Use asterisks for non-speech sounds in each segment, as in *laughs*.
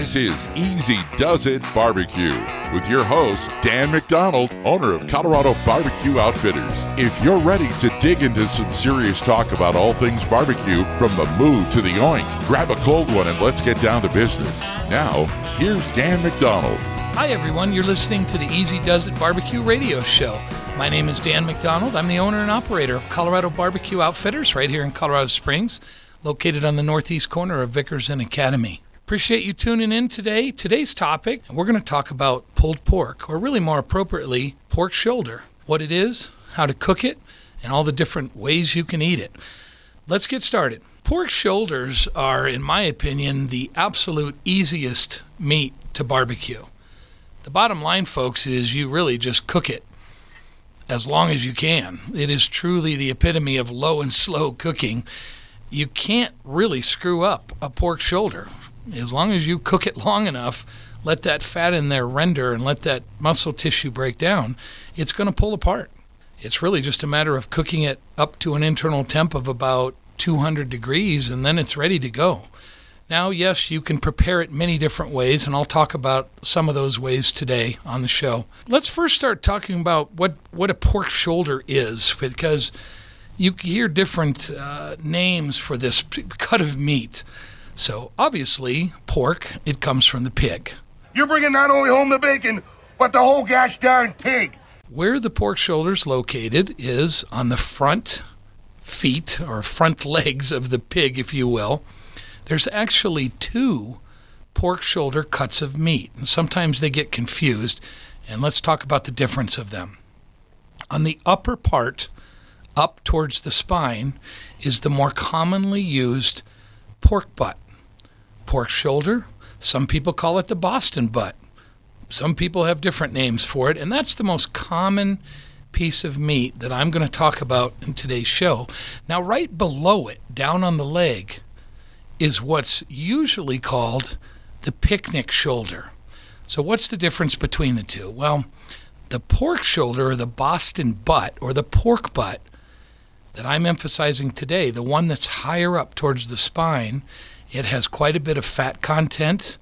This is Easy Does It Barbecue with your host, Dan McDonald, owner of Colorado Barbecue Outfitters. If you're ready to dig into some serious talk about all things barbecue, from the moo to the oink, grab a cold one and let's get down to business. Now, here's Dan McDonald. Hi, everyone. You're listening to the Easy Does It Barbecue radio show. My name is Dan McDonald. I'm the owner and operator of Colorado Barbecue Outfitters right here in Colorado Springs, located on the northeast corner of Vickers and Academy. Appreciate you tuning in today. Today's topic, we're going to talk about pulled pork, or really more appropriately, pork shoulder. What it is, how to cook it, and all the different ways you can eat it. Let's get started. Pork shoulders are, in my opinion, the absolute easiest meat to barbecue. The bottom line, folks, is you really just cook it as long as you can. It is truly the epitome of low and slow cooking. You can't really screw up a pork shoulder. As long as you cook it long enough, let that fat in there render and let that muscle tissue break down, it's going to pull apart. It's really just a matter of cooking it up to an internal temp of about 200 degrees and then it's ready to go. Now, yes, you can prepare it many different ways, and I'll talk about some of those ways today on the show. Let's first start talking about what, what a pork shoulder is, because you hear different uh, names for this *laughs* cut of meat. So, obviously, pork, it comes from the pig. You're bringing not only home the bacon, but the whole gosh darn pig. Where the pork shoulder's located is on the front feet or front *laughs* legs of the pig, if you will there's actually two pork shoulder cuts of meat, and sometimes they get confused. And let's talk about the difference of them. On the upper part, up towards the spine, is the more commonly used pork butt. Pork shoulder, some people call it the Boston butt. Some people have different names for it, and that's the most common piece of meat that I'm going to talk about in today's show. Now, right below it, down on the leg, is what's usually called the picnic shoulder. So, what's the difference between the two? Well, the pork shoulder or the Boston butt or the pork butt that I'm emphasizing today, the one that's higher up towards the spine, it has quite a bit of fat content.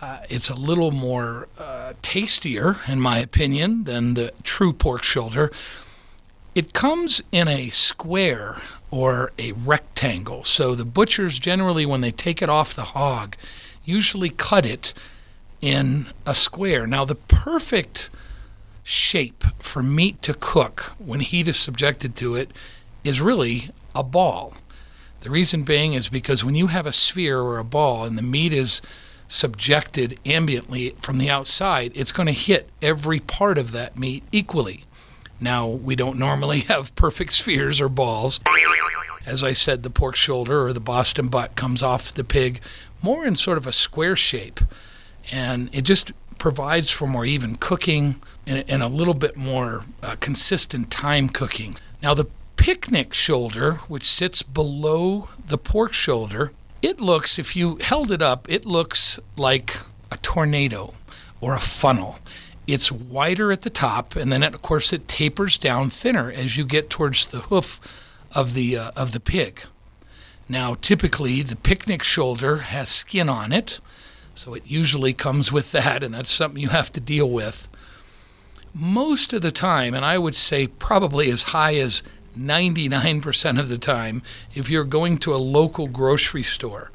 Uh, it's a little more uh, tastier, in my opinion, than the true pork shoulder. It comes in a square or a rectangle. So the butchers generally, when they take it off the hog, usually cut it in a square. Now, the perfect shape for meat to cook when heat is subjected to it is really a ball. The reason being is because when you have a sphere or a ball and the meat is subjected ambiently from the outside, it's going to hit every part of that meat equally. Now, we don't normally *laughs* have perfect spheres or balls. As I said, the pork shoulder or the Boston butt comes off the pig more in sort of a square shape. And it just provides for more even cooking and, and a little bit more uh, consistent time cooking. Now, the picnic shoulder, which sits below the pork shoulder, it looks, if you held it up, it looks like a tornado or a funnel. It's wider at the top, and then it, of course it tapers down thinner as you get towards the hoof of the uh, of the pig. Now, typically, the picnic shoulder has skin on it, so it usually comes with that, and that's something you have to deal with. Most of the time, and I would say probably as high as 99% of the time, if you're going to a local grocery store,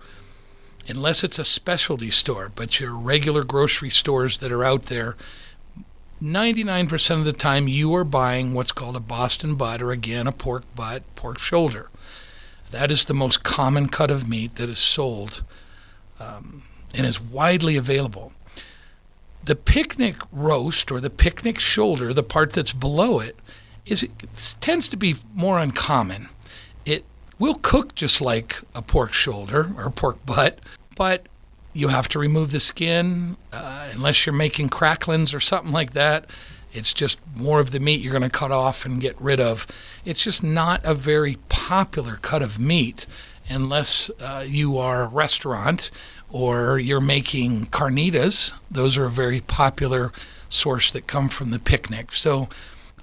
unless it's a specialty store, but your regular grocery stores that are out there, 99% of the time you are buying what's called a Boston butt, or again, a pork butt, pork shoulder. That is the most common cut of meat that is sold um, and is widely available. The picnic roast or the picnic shoulder, the part that's below it, is it tends to be more uncommon. It will cook just like a pork shoulder or pork butt, but you have to remove the skin uh, unless you're making cracklings or something like that. It's just more of the meat you're going to cut off and get rid of. It's just not a very popular cut of meat unless uh, you are a restaurant or you're making carnitas. Those are a very popular source that come from the picnic. So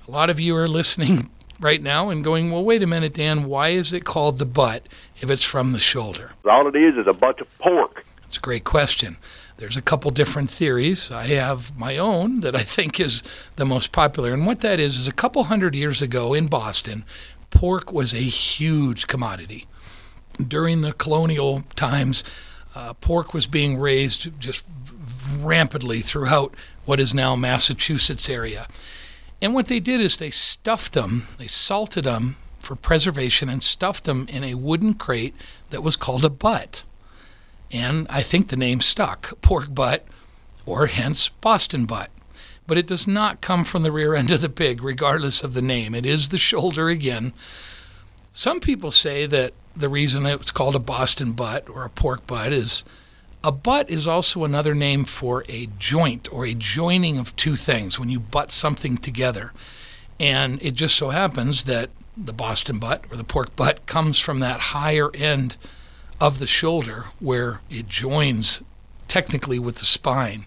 a lot of you are listening *laughs* right now and going, well, wait a minute, Dan, why is it called the butt if it's from the shoulder? All it is is a bunch of pork. It's a great question. There's a couple different theories. I have my own that I think is the most popular. And what that is, is a couple hundred years ago in Boston, pork was a huge commodity. During the colonial times, uh, pork was being raised just rampantly throughout what is now Massachusetts area. And what they did is they stuffed them, they salted them for preservation and stuffed them in a wooden crate that was called a butt. And I think the name stuck *laughs* pork butt, or hence Boston butt. But it does not come from the rear end of the pig, regardless of the name. It is the shoulder again. Some people say that the reason it's called a Boston butt or a pork butt is a butt is also another name for a joint or a joining of two things when you butt something together. And it just so happens that the Boston butt or the pork butt comes from that higher end of the shoulder where it joins technically with the spine.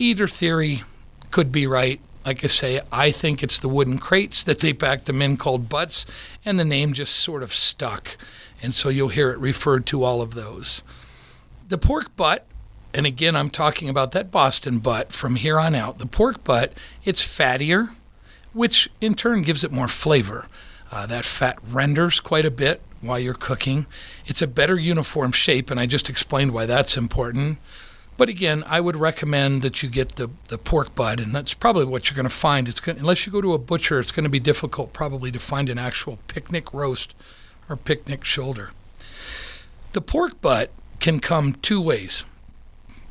Either theory could be right. Like I say, I think it's the wooden crates that they packed them in called butts, and the name just sort of stuck. And so you'll hear it referred to all of those. The pork butt, and again, I'm talking about that Boston butt from here on out. The pork butt, it's fattier, which in turn gives it more flavor. Uh, that fat renders quite a bit while you're cooking. It's a better uniform shape, and I just explained why that's important. But again, I would recommend that you get the, the pork butt, and that's probably what you're going to find. It's going, unless you go to a butcher, it's going to be difficult probably to find an actual picnic roast or picnic shoulder. The pork butt can come two ways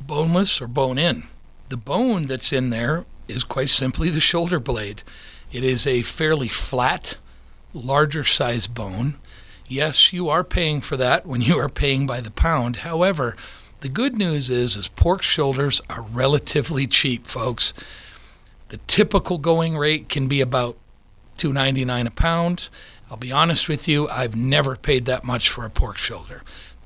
boneless or bone in. The bone that's in there is quite simply the shoulder blade. It is a fairly flat, larger size bone. Yes, you are paying for that when you are paying by the pound. However, the good news is is pork shoulders are relatively cheap, folks. The typical going rate can be about 2.99 a pound. I'll be honest with you, I've never paid that much for a pork shoulder.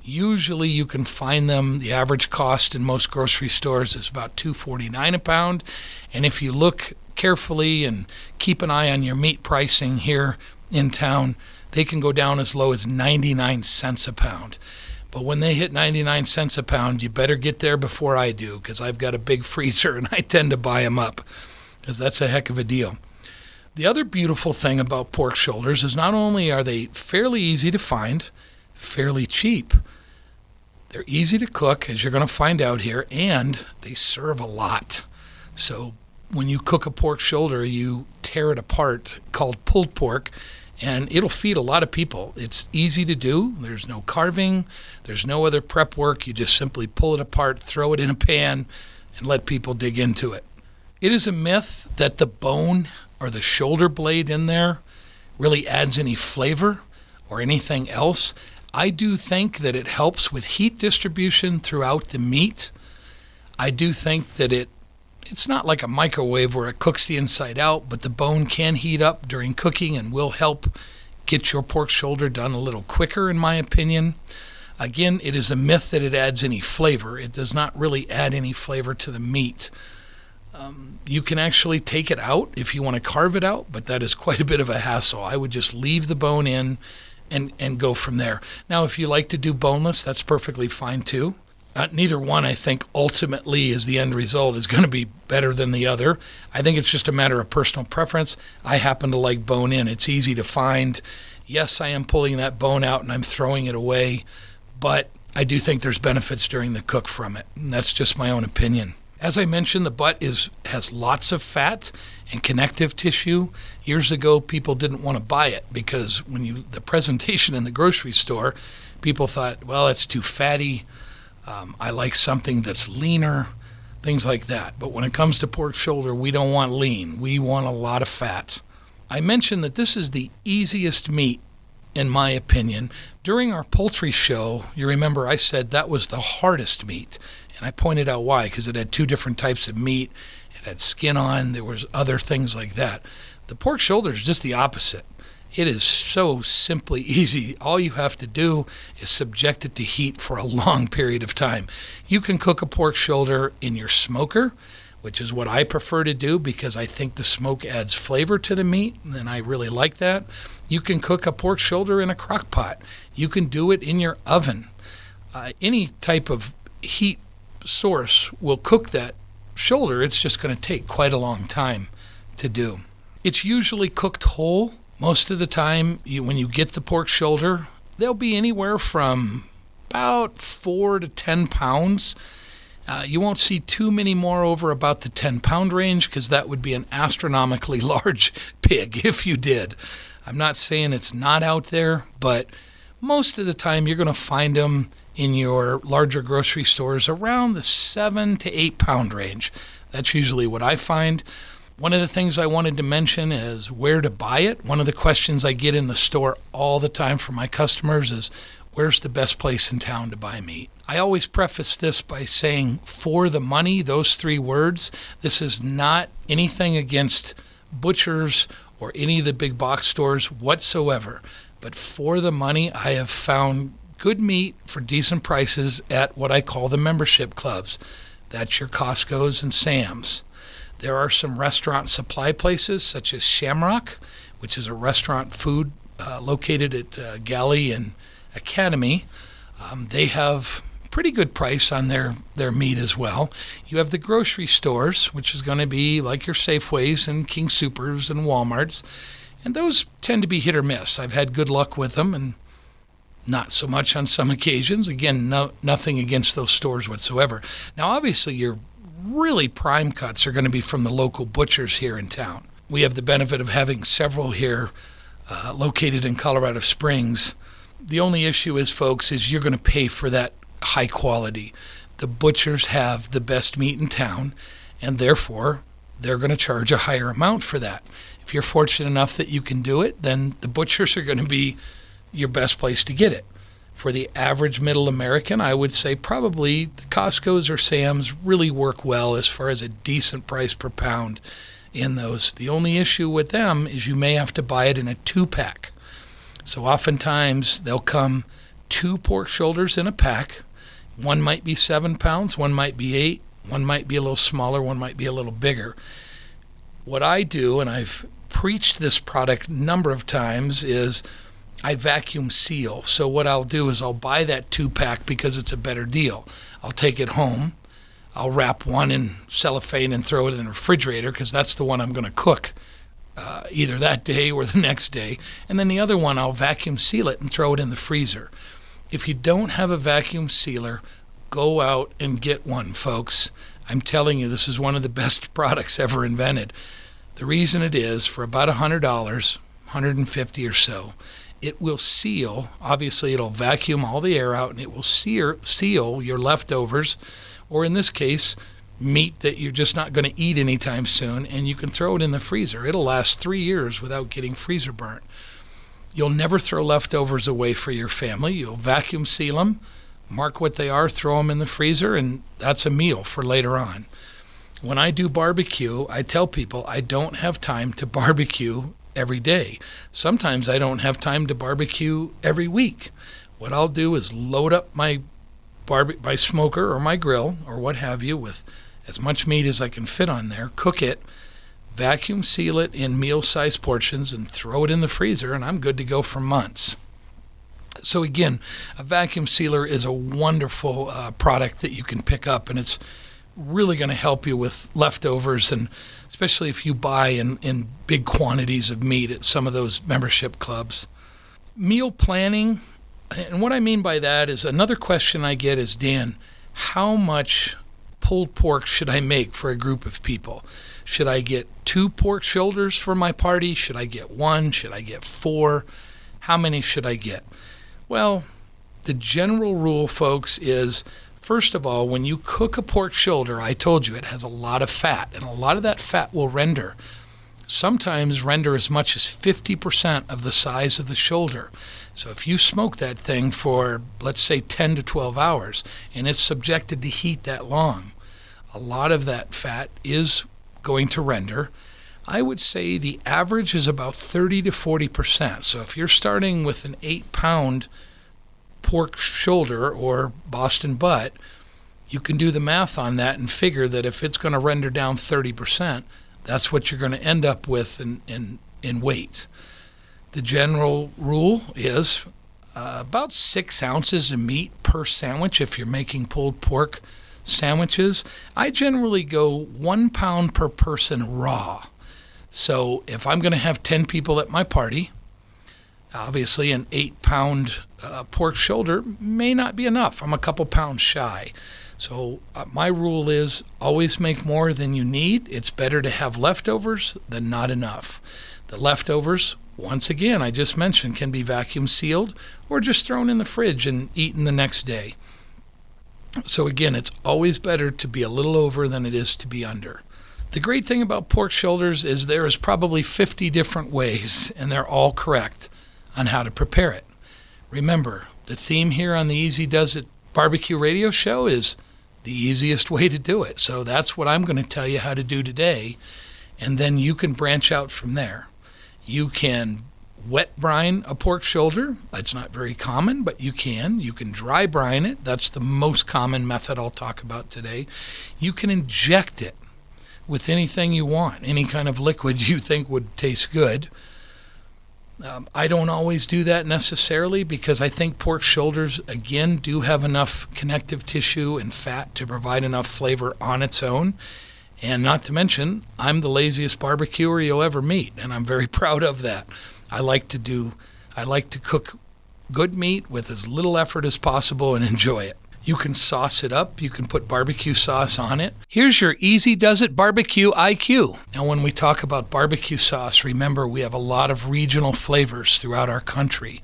Usually you can find them the average cost in most grocery stores is about 2.49 a pound, and if you look carefully and keep an eye on your meat pricing here in town, they can go down as low as 99 cents a pound. But when they hit 99 cents a pound, you better get there before I do because I've got a big *laughs* freezer and I tend to buy them up because that's a heck of a deal. The other beautiful thing about pork shoulders is not only are they fairly easy to find, fairly cheap, they're easy to cook, as you're going to find out here, and they serve a lot. So when you cook a pork shoulder, you tear it apart, called pulled pork, and it'll feed a lot of people. It's easy to do. There's no carving, there's no other prep work. You just simply pull it apart, throw it in a pan, and let people dig into it. It is a myth that the bone or the shoulder blade in there really adds any flavor or anything else. I do think that it helps with heat distribution throughout the meat. I do think that it it's not like a microwave where it cooks the inside out, but the bone can heat up during cooking and will help get your pork shoulder done a little quicker, in my opinion. Again, it is a myth that it adds any flavor. It does not really add any flavor to the meat. Um, you can actually take it out if you want to carve it out, but that is quite a bit of a hassle. I would just leave the bone in and, and go from there. Now, if you like to do boneless, that's perfectly fine too. Uh, neither one, I think, ultimately is the end result is going to be better than the other. I think it's just a matter of personal preference. I happen to like bone in. It's easy to find. Yes, I am pulling that bone out and I'm throwing it away, but I do think there's benefits during the cook from it. And that's just my own opinion. As I mentioned, the butt is has lots of fat and connective tissue. Years ago, people didn't want to buy it because when you the presentation in the grocery store, people thought, well, it's too fatty um, I like something that's leaner, things like that. But when it comes to pork shoulder, we don't want lean. We want a lot of fat. I mentioned that this is the easiest meat, in my opinion. During our poultry show, you remember I said that was the hardest meat. And I pointed out why, because it had two different types of meat. It had skin on, there was other things like that. The pork shoulder is just the opposite. It is so simply *laughs* easy. All you have to do is subject it to heat for a long *laughs* period of time. You can cook a pork shoulder in your smoker, which is what I prefer to do because I think the smoke adds flavor to the meat, and I really like that. You can cook a pork shoulder in a crock pot. You can do it in your oven. Uh, any type of heat source will cook that shoulder, it's just going to take quite a long time to do. It's usually cooked whole. Most of the time, you, when you get the pork shoulder, they'll be anywhere from about four to 10 pounds. Uh, you won't see too many more over about the 10 pound range because that would be an astronomically *laughs* large pig if you did. I'm not saying it's not out there, but most of the time you're going to find them in your larger grocery stores around the seven to eight pound range. That's usually what I find. One of the things I wanted to mention is where to buy it. One of the questions I get in the store all the time from my customers is where's the best place in town to buy meat? I always preface this by saying for the money, those three words. This is not anything against butchers or any of the big box stores whatsoever. But for the money, I have found good meat for decent prices at what I call the membership clubs. That's your Costco's and Sam's. There are some restaurant supply places such as Shamrock, which is a restaurant food uh, located at uh, Galley and Academy. Um, they have pretty good price on their, their meat as well. You have the grocery stores, which is going to be like your Safeways and King Supers and Walmarts. And those tend to be hit or miss. I've had good luck with them and not so much on some occasions. Again, no, nothing against those stores whatsoever. Now, obviously, your really prime cuts are going to be from the local butchers here in town. We have the benefit of having several here uh, located in Colorado Springs. The only issue is, folks, is you're going to pay for that high quality. The butchers have the best meat in town, and therefore they're going to charge a higher amount for that. If you're fortunate enough that you can do it, then the butchers are going to be your best place to get it. For the average middle American, I would say probably the Costco's or Sam's really work well as far as a decent price per pound in those. The only issue with them is you may have to buy it in a two pack. So oftentimes they'll come two pork shoulders in a pack. One might be seven pounds, one might be eight, one might be a little smaller, one might be a little bigger. What I do, and I've preached this product a number of times, is I vacuum seal. So what I'll do is I'll buy that two pack because it's a better deal. I'll take it home. I'll wrap one in cellophane and throw it in the refrigerator because that's the one I'm going to cook uh, either that day or the *laughs* next day. And then the other one, I'll vacuum seal it and throw it in the freezer. If you don't have a vacuum sealer, go out and get one, folks. I'm telling you, this is one of the *laughs* best products ever invented. The reason it is for about $100, 150 or so, it will seal. Obviously, it'll vacuum all the air out and it will seal, seal your leftovers, or in this case, meat that you're just not going to eat anytime soon, and you can throw it in the freezer. It'll last three years without getting freezer burnt. You'll never throw leftovers away for your family. You'll vacuum seal them, mark what they are, throw them in the freezer, and that's a meal for later on. When I do barbecue, I tell people I don't have time to barbecue every day. Sometimes I don't have time to barbecue every week. What I'll do is load up my barbe- my smoker or my grill or what have you with as much meat as I can fit on there, cook it, vacuum seal it in meal sized portions, and throw it in the freezer, and I'm good to go for months. So, again, a vacuum sealer is a wonderful uh, product that you can pick up, and it's really going to help you with leftovers, and especially if you buy in, in big quantities of meat at some of those membership clubs. Meal planning, and what I mean by that is another question I get is Dan, how much pulled pork should I make for a group of people? Should I get two pork shoulders for my party? Should I get one? Should I get four? How many should I get? Well, the general rule, folks, is First of all, when you cook a pork shoulder, I told you it has a lot of fat, and a lot of that fat will render. Sometimes render as much as 50% of the size of the shoulder. So if you smoke that thing for, let's say, 10 to 12 hours, and it's subjected to heat that long, a lot of that fat is going to render. I would say the average is about 30 to 40%. So if you're starting with an eight pound pork shoulder or Boston butt, you can do the math on that and figure that if it's going to render down 30%, that's what you're going to end up with in, in, in weight. The general rule is uh, about six ounces of meat per sandwich if you're making pulled pork sandwiches. I generally go one pound per person raw. So if I'm going to have 10 people at my party, obviously an eight pound uh, pork shoulder may not be enough. I'm a couple pounds shy. So uh, my rule is always make more than you need. It's better to have leftovers than not enough. The leftovers, once again, I just mentioned, can be vacuum sealed or just thrown in the fridge and eaten the next day. So again, it's always better to be a little over than it is to be under. The great thing about pork shoulders is there is probably 50 different ways, and they're all correct on how to prepare it. Remember, the theme here on the Easy Does It barbecue radio show is the easiest way to do it. So that's what I'm going to tell you how to do today. And then you can branch out from there. You can wet brine a pork shoulder. It's not very common, but you can. You can dry brine it. That's the most common method I'll talk about today. You can inject it with anything you want, any kind of liquid *laughs* you think would taste good. Um, I don't always do that necessarily because I think pork shoulders, again, do have enough connective tissue and fat to provide enough flavor on its own. And not to mention, I'm the laziest barbecuer you'll ever meet, and I'm very *laughs* proud of that. I like to do, I like to cook good meat with as little effort as possible and enjoy it. You can sauce it up. You can put barbecue sauce on it. Here's your Easy Does It Barbecue IQ. Now, when we talk about barbecue sauce, remember we have a lot of regional flavors throughout our country.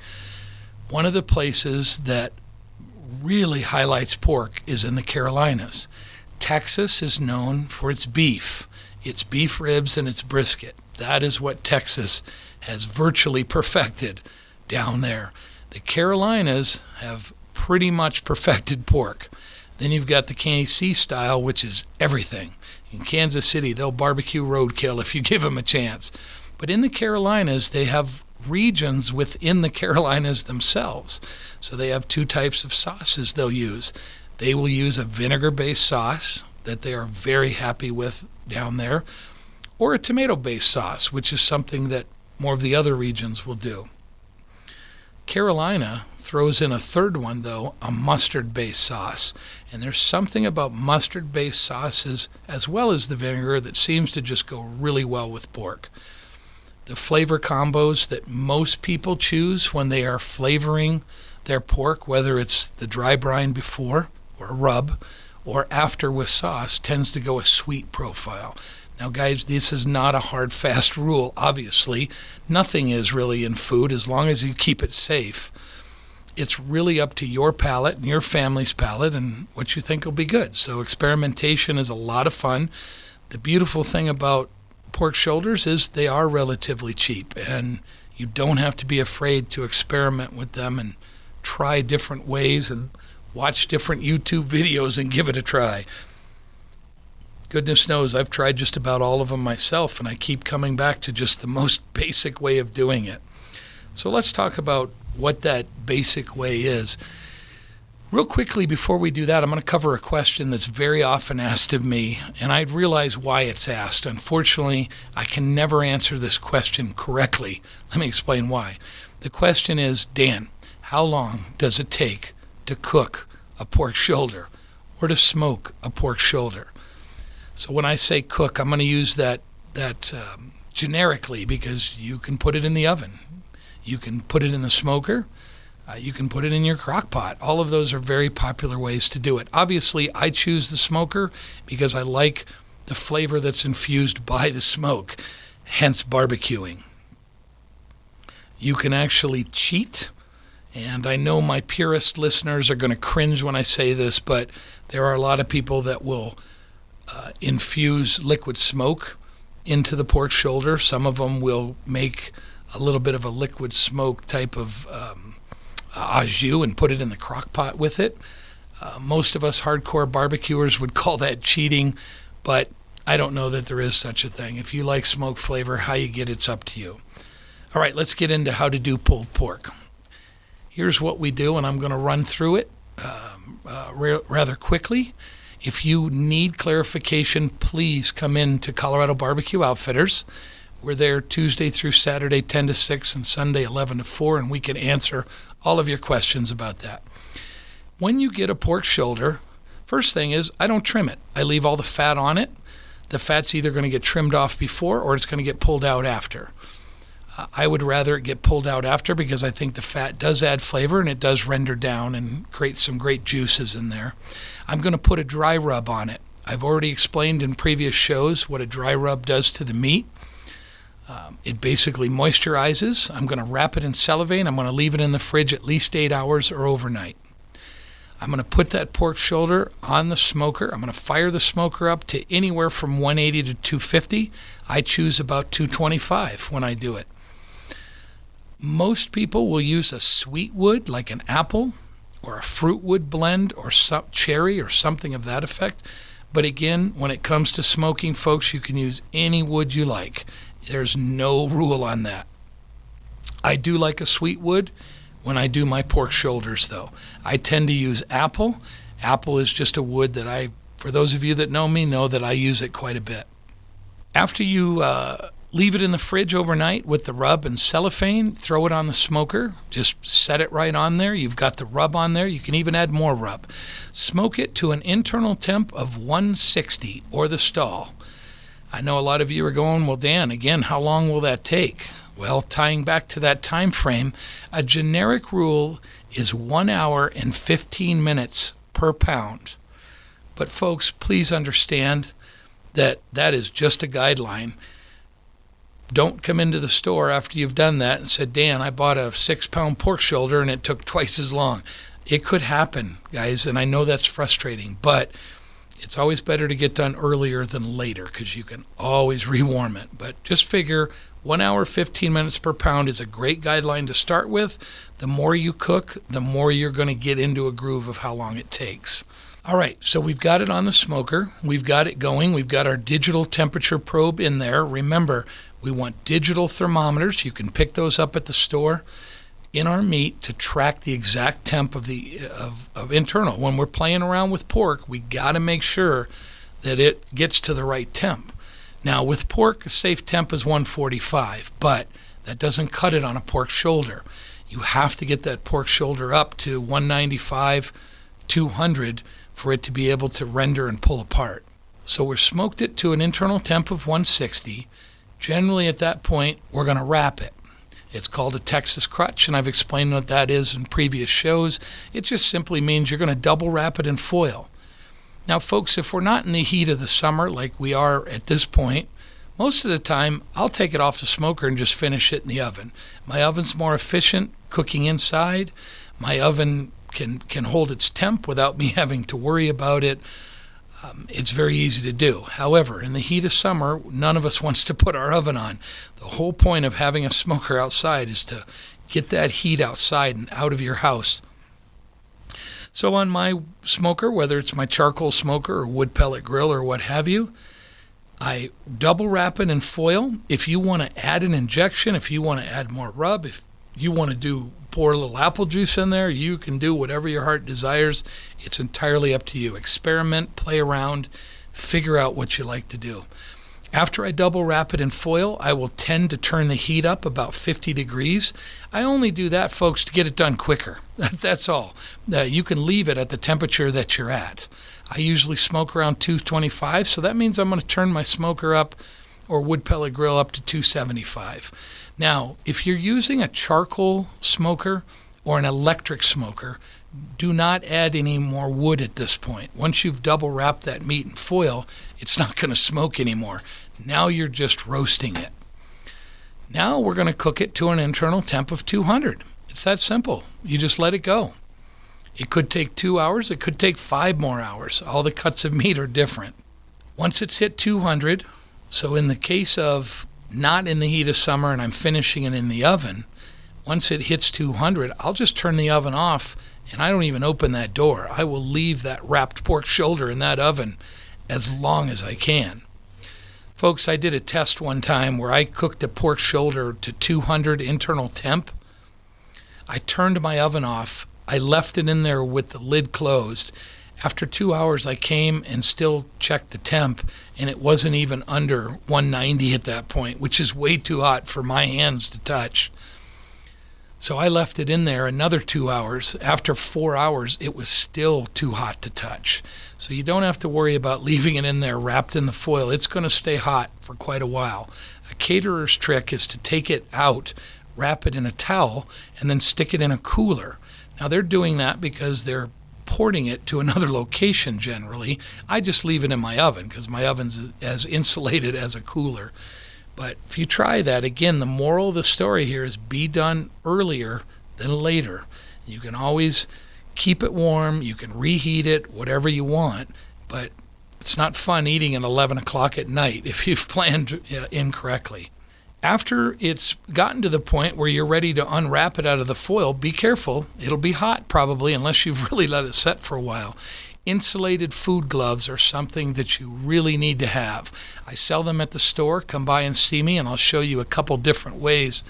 One of the places that really highlights pork is in the Carolinas. Texas is known for its beef, its beef ribs, and its brisket. That is what Texas has virtually perfected down there. The Carolinas have pretty much perfected *laughs* pork. Then you've got the KC style, which is everything. In Kansas City, they'll barbecue roadkill if you *laughs* give them a chance. But in the Carolinas, they have regions within the *laughs* Carolinas themselves. So they have two types of sauces they'll use. They will use a vinegar based sauce that they are very happy with down there, or a tomato based sauce, which is something that more of the other regions will do. Carolina throws in a third one, though, a mustard based sauce. And there's something about mustard based sauces, as well as the vinegar, that seems to just go really well with pork. The flavor combos that most people choose when they are flavoring their pork, whether it's the dry brine before or rub or after with sauce, tends to go a sweet profile. Now, guys, this is not a hard, fast rule, obviously. Nothing is really in food as long as you keep it safe. It's really up to your palate and your family's palate and what you think will be good. So, experimentation is a lot of fun. The beautiful thing about pork shoulders is they are relatively cheap, and you don't have to be afraid to experiment with them and try different ways and watch different YouTube *laughs* videos and give it a try goodness knows I've tried just about all of them myself, and I keep coming back to just the *laughs* most basic way of doing it. So let's talk about what that basic way is. Real quickly, before we do that, I'm going to cover a question that's very often asked of me, and I realize why it's asked. Unfortunately, I can never answer this question correctly. Let me explain why. The question is Dan, how long does it take to cook a pork shoulder or to smoke a pork shoulder? So when I say cook, I'm going to use that that um, generically because you can put it in the oven, you can put it in the smoker, uh, you can put it in your crock pot. All of those are very popular ways to do it. Obviously, I choose the smoker because I like the flavor that's infused *laughs* by the smoke, hence barbecuing. You can actually cheat. And I know my purist listeners are going to cringe when I say this, but there are a lot of people that will uh, infuse liquid smoke into the pork shoulder. Some of them will make a little bit of a liquid smoke type of um, au jus and put it in the crock pot with it. Uh, most of us hardcore barbecuers would *laughs* call that cheating, but I don't know that there is such a thing. If you like smoke flavor, how you get it's up to you. All right, let's get into how to do pulled pork. Here's what we do, and I'm going to run through it um, uh, ra- rather quickly. If you need clarification, please come in to Colorado Barbecue Outfitters. We're there Tuesday through Saturday, 10 to 6, and Sunday, 11 to 4, and we can answer all of your questions about that. When you get a pork shoulder, first thing is I don't trim it. I leave all the fat on it. The fat's either going to get trimmed off before or it's going to get pulled out after. Uh, I would rather it get pulled out after because I think the fat does add flavor and it does render down and create some great juices in there. I'm going to put a dry rub on it. I've already explained in previous shows what a dry rub does to the meat. Um, it basically moisturizes. I'm going to wrap it in cellophane. I'm going to leave it in the fridge at least eight hours or overnight. I'm going to put that pork shoulder on the smoker. I'm going to fire the smoker up to anywhere from 180 to 250. I choose about 225 when I do it. Most people will use a sweet wood like an apple or a fruit wood blend or some cherry or something of that effect. But again, when it comes to smoking, folks, you can use any wood you like. There's no rule on that. I do like a sweet wood when I do my pork shoulders, though. I tend to use apple. Apple is just a wood that I, for those of you that know me, know that I use it quite a bit. After you uh, leave it in the fridge overnight with the rub and cellophane, throw it on the smoker, just set it right on there. You've got the rub on there. You can even add more rub. Smoke it to an internal temp of 160 or the stall. I know a lot of you are going, well, Dan, again, how long will that take? Well, tying back to that time frame, a generic rule is one hour and 15 minutes per pound. But, folks, please understand that that is just a guideline. Don't come into the store after you've done that and said, Dan, I bought a six pound pork shoulder and it took twice as long. It could happen, guys, and I know that's frustrating, but it's always better to get done earlier than later because you can always rewarm it. But just figure one hour, 15 minutes per pound is a great guideline to start with. The more you cook, the more you're going to get into a groove of how long it takes. All right, so we've got it on the smoker. We've got it going. We've got our digital temperature probe in there. Remember, we want digital thermometers. You can pick those up at the store in our meat to track the exact temp of the of, of internal. When we're playing around with pork, we got to make sure that it gets to the right temp. Now, with pork, a safe temp is 145, but that doesn't cut it on a pork shoulder. You have to get that pork shoulder up to 195, 200 for it to be able to render and pull apart. So we're smoked it to an internal temp of 160. Generally, at that point, we're going to wrap it. It's called a Texas crutch, and I've explained what that is in previous shows. It just simply means you're going to double wrap it in foil. Now, folks, if we're not in the heat of the summer like we are at this point, most of the time I'll take it off the smoker and just finish it in the oven. My oven's more efficient cooking inside. My oven can can hold its temp without me *laughs* having to worry about it um, it's very easy to do. However, in the heat of summer, none of us *laughs* wants to put our oven on. The whole point of having a smoker outside is to get that heat outside and out of your house. So, on my smoker, whether it's my charcoal smoker or wood pellet grill or what have you, I double wrap it in foil. If you want to add an injection, if you want to add more rub, if you want to do pour a little apple juice in there. You can do whatever your heart desires. It's entirely up to you. Experiment, play around, figure out what you like to do. After I double wrap it in foil, I will tend to turn the heat up about 50 degrees. I only do that, folks, to get it done quicker. *laughs* That's all. Uh, you can leave it at the temperature that you're at. I usually smoke around 225, so that means I'm going to turn my smoker up or wood pellet grill up to 275. Now, if you're using a charcoal smoker or an electric smoker, do not add any more wood at this point. Once you've double wrapped that meat in foil, it's not going to smoke anymore. Now you're just roasting it. Now we're going to cook it to an internal temp of 200. It's that simple. You just let it go. It could take two hours, it could take five more hours. All the cuts of meat are different. Once it's hit 200, so in the case of not in the heat of summer and I'm finishing it in the oven, once it hits 200, I'll just turn the oven off and I don't even open that door. I will leave that wrapped pork shoulder in that oven as long as I can. Folks, I did a test one time where I cooked a pork shoulder to 200 internal temp. I turned my oven off. I left it in there with the lid closed. After two hours, I came and still checked the temp, and it wasn't even under 190 at that point, which is way too hot for my hands to touch. So I left it in there another two hours. After four hours, it was still too hot to touch. So you don't have to worry about *laughs* leaving it in there wrapped in the foil. It's going to stay hot for quite a while. A caterer's trick is to take it out, wrap it in a towel, and then stick it in a cooler. Now they're doing that because they're porting it to another *laughs* location generally. I just leave it in my oven because my oven's as insulated as a cooler. But if you try that, again, the moral of the story here is be done earlier than later. You can always keep it warm, you can reheat it, whatever you want, but it's not fun eating at 11 o'clock at night *laughs* if you've planned uh, incorrectly. After it's gotten to the point where you're ready to unwrap it out of the foil, be careful. It'll be hot probably unless you've *laughs* really let it set for a while insulated food gloves are something that you really need to have. I sell them at the store. Come by and see me, and I'll show you a couple different ways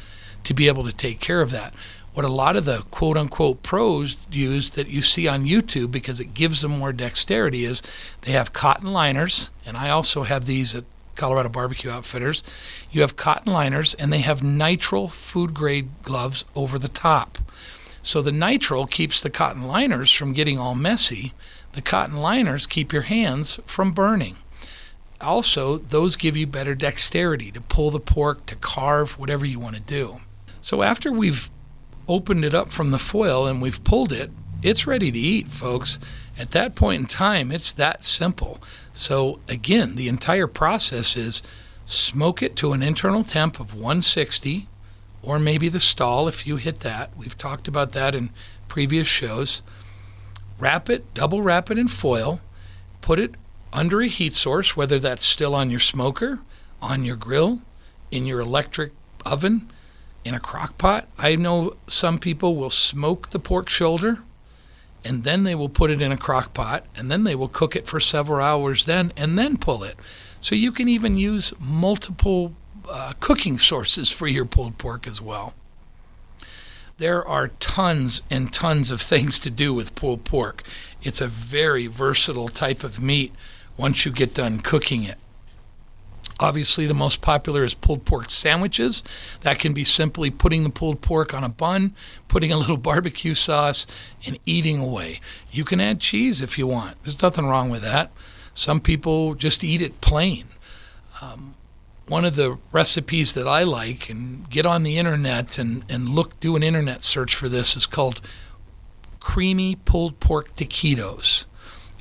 to be able to take care of that. What a lot of the quote unquote pros use that you see on YouTube because it gives them more dexterity is they have cotton liners, and I also have these at Colorado Barbecue Outfitters. You have cotton liners, and they have nitrile food grade gloves over the top. So the nitrile keeps the cotton liners from getting all messy, the cotton liners keep your hands from burning. Also, those give you better dexterity to pull the pork, to carve, whatever you want to do. So, after we've opened it up from the foil and we've pulled it, it's ready to eat, folks. At that point in time, it's that simple. So, again, the entire process is smoke it to an internal temp of 160 or maybe the stall if you hit that. We've talked about that in previous shows wrap it, double wrap it in foil, put it under a heat source, whether that's still on your smoker, on your grill, in your electric oven, in a crock pot. I know some people will smoke the pork shoulder and then they will put it in a crock pot and then they will cook it for several hours then and then pull it. So you can even use multiple uh, cooking sources for your pulled pork as well. There are tons and tons of things to do with pulled pork. It's a very versatile type of meat once you get done cooking it. Obviously, the most popular is pulled pork sandwiches. That can be simply putting the pulled pork on a bun, putting a little *laughs* barbecue sauce, and eating away. You can add cheese if you want. There's nothing wrong with that. Some people just eat it plain. Um, one of the recipes that I like and get on the internet and, and look do an internet search for this is called creamy pulled pork taquitos.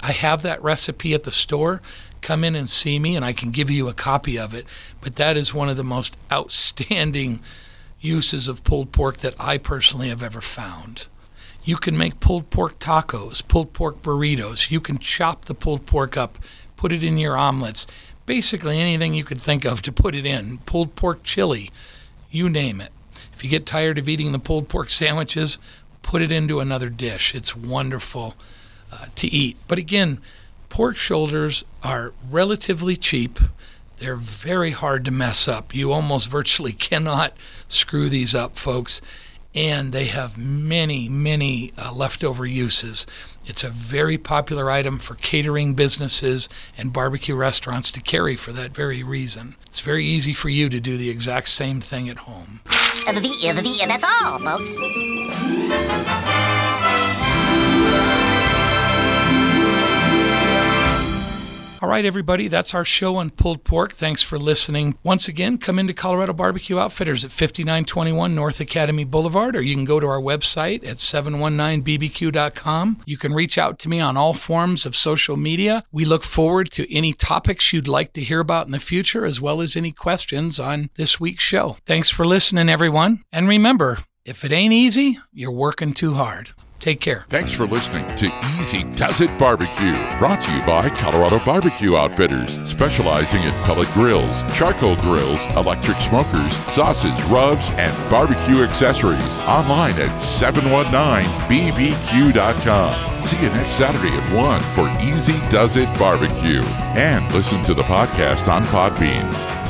I have that recipe at the store. Come in and see me and I can give you a copy of it. But that is one of the most *laughs* outstanding uses of pulled pork that I personally have ever found. You can make pulled pork tacos, pulled pork burritos. You can chop the pulled pork up, put it in your omelets basically anything you could think of to put it in. Pulled pork chili, you name it. If you get tired of eating the pulled pork sandwiches, put it into another dish. It's wonderful uh, to eat. But again, pork shoulders are relatively cheap. They're very hard to mess up. You almost virtually *laughs* cannot screw these up, folks. And they have many, many uh, leftover uses. It's a very popular item for catering businesses and barbecue restaurants to carry for that very reason. It's very easy for you to do the exact same thing at home. The the That's all, folks. Right, everybody, that's our show on pulled pork. Thanks for listening. Once again, come into Colorado Barbecue Outfitters at 5921 North Academy Boulevard, or you can go to our website at 719bbq.com. You can reach out to me on all forms of social media. We look forward to any topics you'd like to hear about in the future, as well as any questions on this week's show. Thanks for listening, everyone. And remember, if it ain't easy, you're working too hard. Take care. Thanks for listening to Easy Does It Barbecue, brought to you by Colorado Barbecue Outfitters, specializing in pellet grills, charcoal grills, electric smokers, sauces, rubs, and barbecue accessories. Online at 719bbq.com. See you next Saturday at 1 for Easy Does It Barbecue. And listen to the podcast on Podbean.